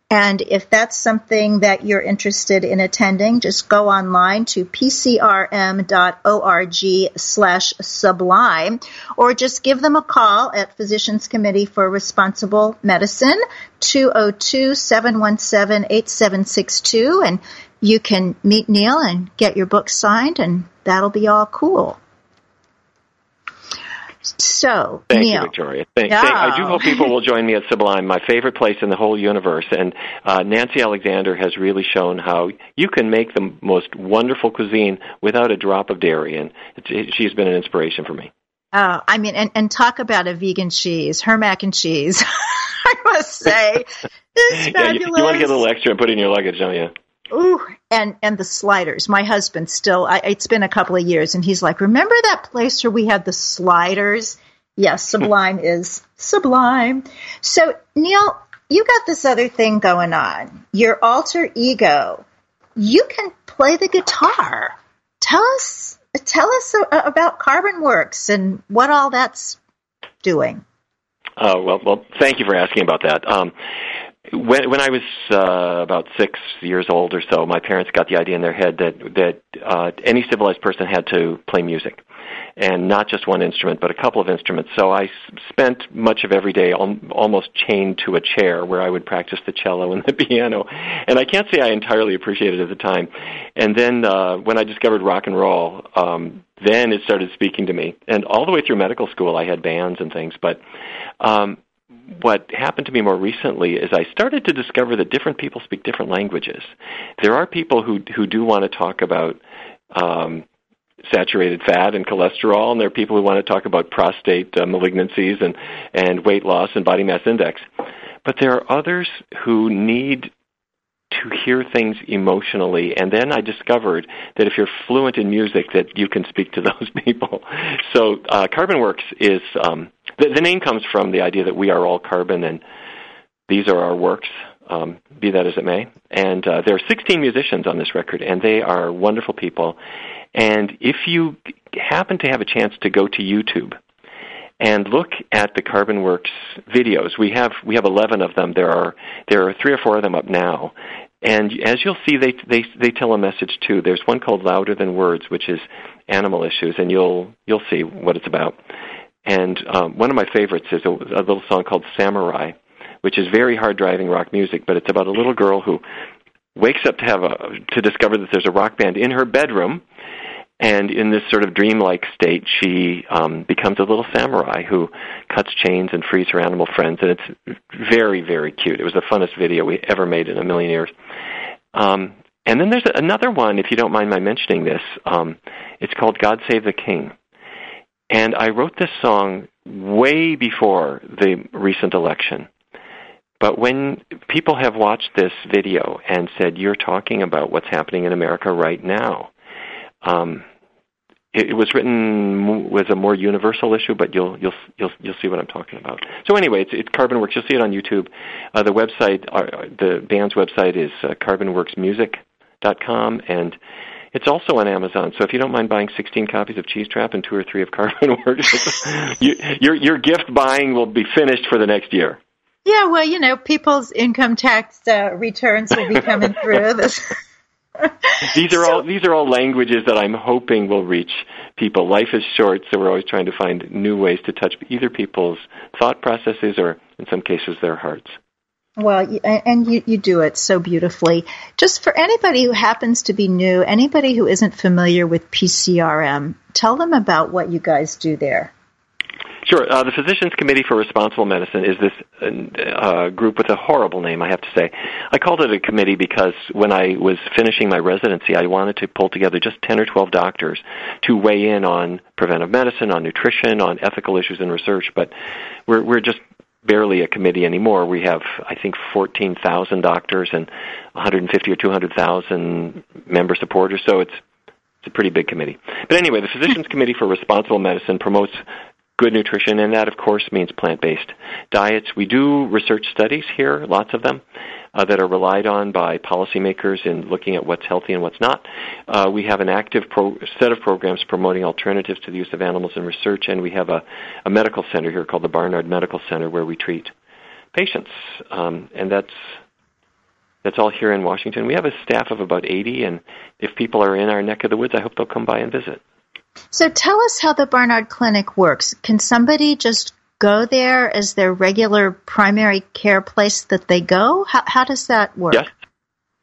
And if that's something that you're interested in attending, just go online to pcrm.org slash sublime or just give them a call at Physicians Committee for Responsible Medicine, 202-717-8762 and you can meet Neal and get your book signed and that'll be all cool. So, thank Neal. you, Victoria. Thank, thank, I do hope people will join me at Sublime, my favorite place in the whole universe. And uh, Nanci Alexander has really shown how you can make the most wonderful cuisine without a drop of dairy, and it, she's been an inspiration for me. Oh, I mean, and, and talk about a vegan cheese, her mac and cheese. I must say, it's yeah, you, you want to get a little extra and put it in your luggage, don't you? Ooh, and and the sliders. My husband still. I, it's been a couple of years, and he's like, "Remember that place where we had the sliders?" Yes, Sublime is Sublime. So Neal, you got this other thing going on. Your alter ego. You can play the guitar. Tell us, tell us about Carbon Works and what all that's doing. Oh well, well, thank you for asking about that. Um, when when I was uh, about six years old or so, my parents got the idea in their head that that uh, any civilized person had to play music, and not just one instrument, but a couple of instruments. So I spent much of every day al- almost chained to a chair where I would practice the cello and the piano, and I can't say I entirely appreciated it at the time. And then uh, when I discovered rock and roll, um, then it started speaking to me. And all the way through medical school, I had bands and things, but. Um, what happened to me more recently is I started to discover that different people speak different languages. There are people who who do want to talk about um, saturated fat and cholesterol, and there are people who want to talk about prostate uh, malignancies and and weight loss and body mass index. But there are others who need to hear things emotionally and then i discovered that if you're fluent in music that you can speak to those people so uh, carbon works is um, the, the name comes from the idea that we are all carbon and these are our works, um, be that as it may. And uh, there are 16 musicians on this record, and they are wonderful people. And if you happen to have a chance to go to YouTube and look at the Carbon Works videos, we have we have 11 of them. There are there are three or four of them up now. And as you'll see, they they they tell a message too. There's one called "Louder Than Words," which is animal issues, and you'll you'll see what it's about. And um, one of my favorites is a, a little song called Samurai, which is very hard driving rock music, but it's about a little girl who wakes up to have a to discover that there's a rock band in her bedroom. And in this sort of dreamlike state she um becomes a little samurai who cuts chains and frees her animal friends. And it's very very cute. It was the funnest video we ever made in a million years. Um and then there's another one if you don't mind my mentioning this um it's called god save the king and I wrote this song way before the recent election. But when people have watched this video and said, You're talking about what's happening in America right now, um, it, it was written with a more universal issue, but you'll you'll you'll you'll see what I'm talking about. So anyway, it's, it's Carbon Works. You'll see it on YouTube. Uh, the website, uh, the band's website is uh, carbonworksmusic.com, and it's also on Amazon, so if you don't mind buying 16 copies of Cheese Trap and two or three of Carbon Works, you, your your gift buying will be finished for the next year. Yeah, well, you know, people's income tax uh, returns will be coming through. This. these are so, all these are all languages that I'm hoping will reach people. Life is short, so we're always trying to find new ways to touch either people's thought processes or, in some cases, their hearts. Well, and you, you do it so beautifully. Just for anybody who happens to be new, anybody who isn't familiar with PCRM, tell them about what you guys do there. Sure. Uh, the Physicians Committee for Responsible Medicine is this uh, group with a horrible name, I have to say. I called it a committee because when I was finishing my residency, I wanted to pull together just 10 or 12 doctors to weigh in on preventive medicine, on nutrition, on ethical issues in research, but we're, we're just barely a committee anymore. We have, I think, 14,000 doctors and 150 or 200,000 member supporters, so it's it's a pretty big committee. But anyway, the Physicians Committee for Responsible Medicine promotes good nutrition, and that, of course, means plant based diets. We do research studies here, lots of them, uh, that are relied on by policymakers in looking at what's healthy and what's not. Uh, we have an active pro- set of programs promoting alternatives to the use of animals in research, and we have a, a medical center here called the Barnard Medical Center where we treat patients, um, and that's that's all here in Washington. We have a staff of about 80, and if people are in our neck of the woods, I hope they'll come by and visit. So tell us how the Barnard Clinic works. Can somebody just go there as their regular primary care place that they go? How, how does that work? Yes.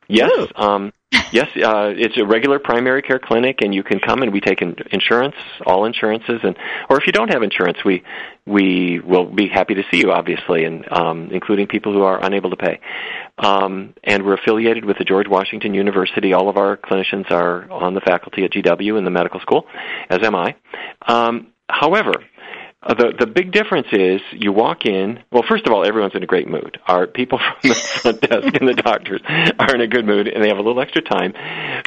Yes. Um, yes, uh, it's a regular primary care clinic, and you can come and we take in insurance, all insurances, and or if you don't have insurance, we we will be happy to see you, obviously, and um, including people who are unable to pay. Um, and we're affiliated with the George Washington University. All of our clinicians are on the faculty at GW in the medical school, as am I. Um, however, uh, the the big difference is you walk in. Well, first of all, everyone's in a great mood. Our people from the front desk and the doctors are in a good mood, and they have a little extra time.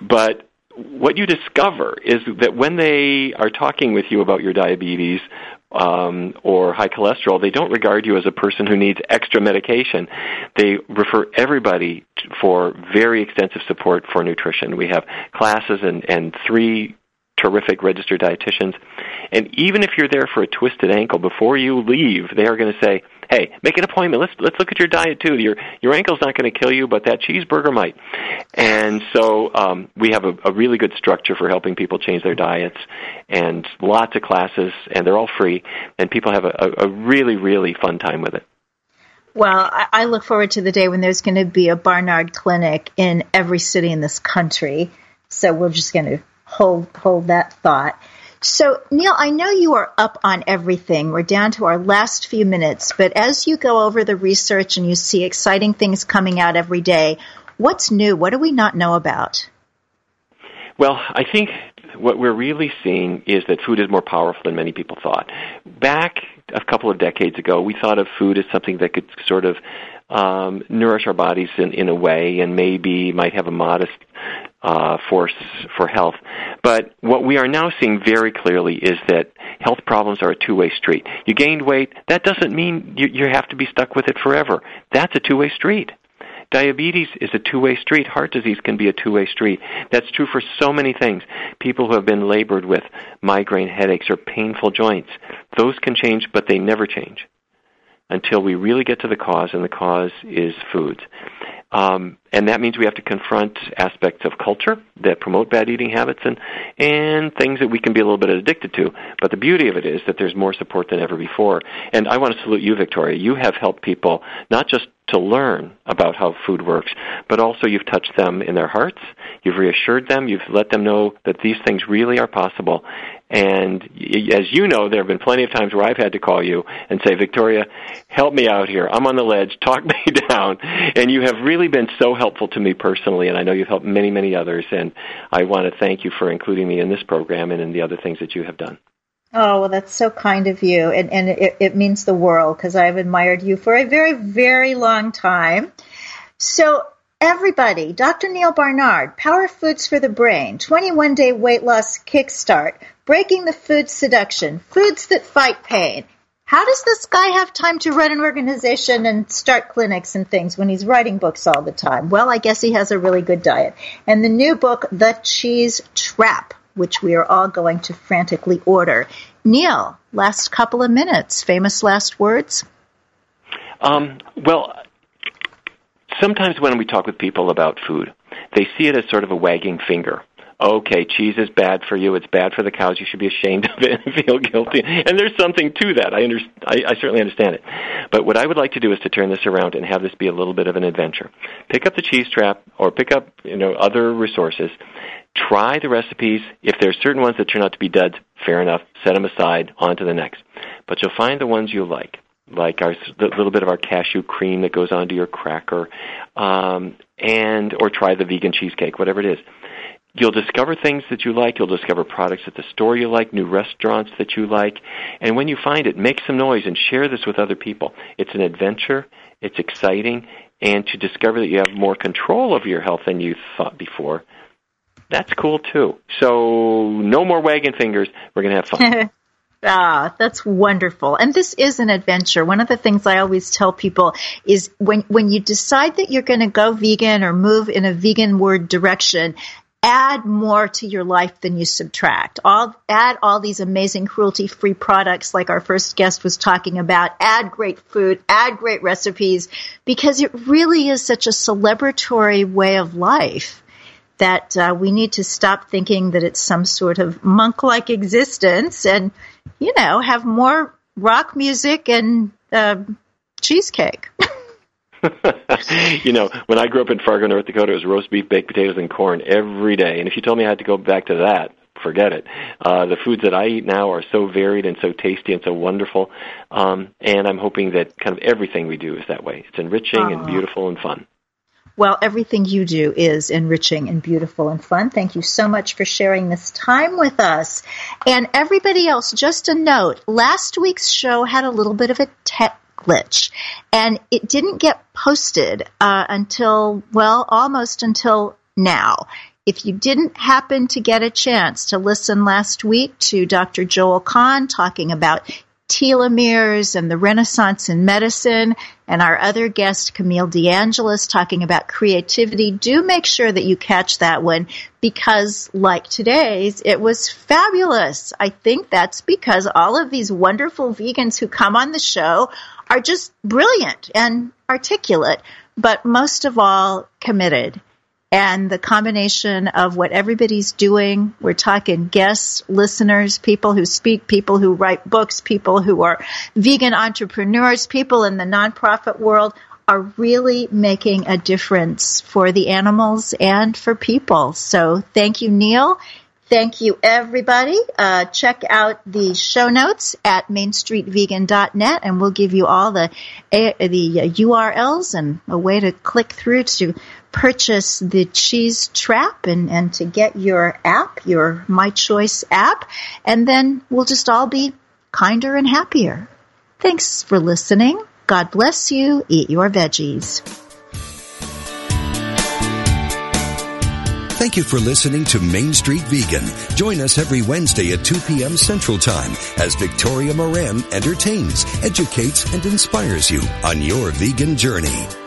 But what you discover is that when they are talking with you about your diabetes um, or high cholesterol, they don't regard you as a person who needs extra medication. They refer everybody for very extensive support for nutrition. We have classes and, and three terrific registered dietitians. And even if you're there for a twisted ankle, before you leave, they are going to say, "Hey, make an appointment. Let's let's look at your diet too. Your your ankle's not going to kill you, but that cheeseburger might." And so um, we have a, a really good structure for helping people change their diets, and lots of classes, and they're all free, and people have a, a really really fun time with it. Well, I look forward to the day when there's going to be a Barnard clinic in every city in this country. So we're just going to hold hold that thought. So, Neal, I know you are up on everything. We're down to our last few minutes, but as you go over the research and you see exciting things coming out every day, what's new? What do we not know about? Well, I think what we're really seeing is that food is more powerful than many people thought. Back a couple of decades ago, we thought of food as something that could sort of um, nourish our bodies in, in a way and maybe might have a modest uh, force for health. But what we are now seeing very clearly is that health problems are a two-way street. You gained weight, that doesn't mean you, you have to be stuck with it forever. That's a two-way street. Diabetes is a two-way street. Heart disease can be a two-way street. That's true for so many things. People who have been labored with migraine headaches or painful joints, those can change, but they never change until we really get to the cause, and the cause is food. Um, and that means we have to confront aspects of culture that promote bad eating habits and and things that we can be a little bit addicted to. But the beauty of it is that there's more support than ever before. And I want to salute you, Victoria. You have helped people not just to learn about how food works, but also you've touched them in their hearts. You've reassured them. You've let them know that these things really are possible. And as you know, there have been plenty of times where I've had to call you and say, Victoria, help me out here. I'm on the ledge. Talk me down. And you have really been so helpful to me personally, and I know you've helped many, many others. And I want to thank you for including me in this program and in the other things that you have done. Oh, well, that's so kind of you. And, and it, it means the world because I've admired you for a very, very long time. So Everybody, Dr. Neal Barnard, Power Foods for the Brain, 21 Day Weight Loss Kickstart, Breaking the Food Seduction, Foods That Fight Pain. How does this guy have time to run an organization and start clinics and things when he's writing books all the time? Well, I guess he has a really good diet. And the new book, The Cheese Trap, which we are all going to frantically order. Neal, last couple of minutes, famous last words? Um, well, sometimes when we talk with people about food, they see it as sort of a wagging finger. Okay, cheese is bad for you. It's bad for the cows. You should be ashamed of it and feel guilty. And there's something to that. I, under, I, I certainly understand it. But what I would like to do is to turn this around and have this be a little bit of an adventure. Pick up the cheese trap or pick up you know other resources. Try the recipes. If there's certain ones that turn out to be duds, fair enough. Set them aside. On to the next. but you'll find the ones you like like our the little bit of our cashew cream that goes onto your cracker, um, and or try the vegan cheesecake, whatever it is. You'll discover things that you like. You'll discover products at the store you like, new restaurants that you like. And when you find it, make some noise and share this with other people. It's an adventure. It's exciting. And to discover that you have more control over your health than you thought before, that's cool too. So no more wagging fingers. We're going to have fun. Ah, that's wonderful. And this is an adventure. One of the things I always tell people is when, when you decide that you're going to go vegan or move in a vegan word direction, add more to your life than you subtract. All, add all these amazing cruelty free products like our first guest was talking about. Add great food, add great recipes because it really is such a celebratory way of life that uh, we need to stop thinking that it's some sort of monk like existence and, you know, have more rock music and uh, cheesecake. you know, when I grew up in Fargo, North Dakota, it was roast beef, baked potatoes, and corn every day. And if you told me I had to go back to that, forget it. Uh, the foods that I eat now are so varied and so tasty and so wonderful. Um, and I'm hoping that kind of everything we do is that way. It's enriching and beautiful and fun. Well, everything you do is enriching and beautiful and fun. Thank you so much for sharing this time with us. And everybody else, just a note, last week's show had a little bit of a tech glitch. And it didn't get posted uh, until, well, almost until now. If you didn't happen to get a chance to listen last week to Dr. Joel Kahn talking about telomeres and the Renaissance in medicine, and our other guest, Camille DeAngelis, talking about creativity. Do make sure that you catch that one because, like today's, it was fabulous. I think that's because all of these wonderful vegans who come on the show are just brilliant and articulate, but most of all, committed and the combination of what everybody's doing. We're talking guests, listeners, people who speak, people who write books, people who are vegan entrepreneurs, people in the nonprofit world are really making a difference for the animals and for people. So thank you, Neal. Thank you, everybody. Uh, check out the show notes at mainstreetvegan.net, and we'll give you all the uh, the URLs and a way to click through to purchase the cheese trap and, and to get your app, your My Choice app, and then we'll just all be kinder and happier. Thanks for listening. God bless you. Eat your veggies. Thank you for listening to Main Street Vegan. Join us every Wednesday at 2 p.m. Central Time as Victoria Moran entertains, educates, and inspires you on your vegan journey.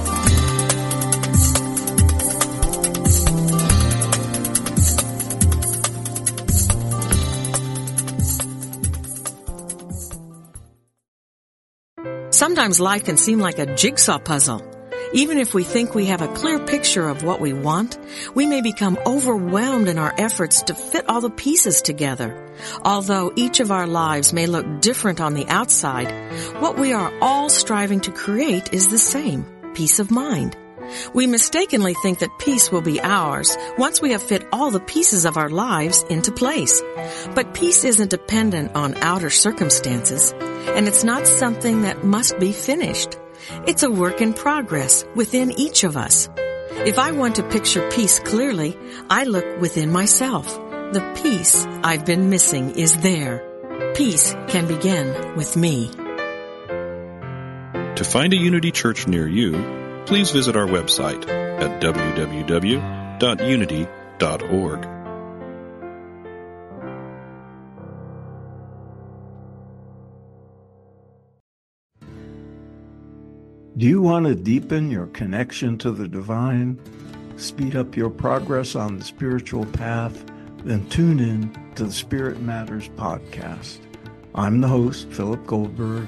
Sometimes life can seem like a jigsaw puzzle. Even if we think we have a clear picture of what we want, we may become overwhelmed in our efforts to fit all the pieces together. Although each of our lives may look different on the outside, what we are all striving to create is the same, peace of mind. We mistakenly think that peace will be ours once we have fit all the pieces of our lives into place. But peace isn't dependent on outer circumstances, and it's not something that must be finished. It's a work in progress within each of us. If I want to picture peace clearly, I look within myself. The peace I've been missing is there. Peace can begin with me. To find a Unity Church near you, please visit our website at www.unity.org. Do you want to deepen your connection to the divine, speed up your progress on the spiritual path? Then tune in to the Spirit Matters podcast. I'm the host, Philip Goldberg,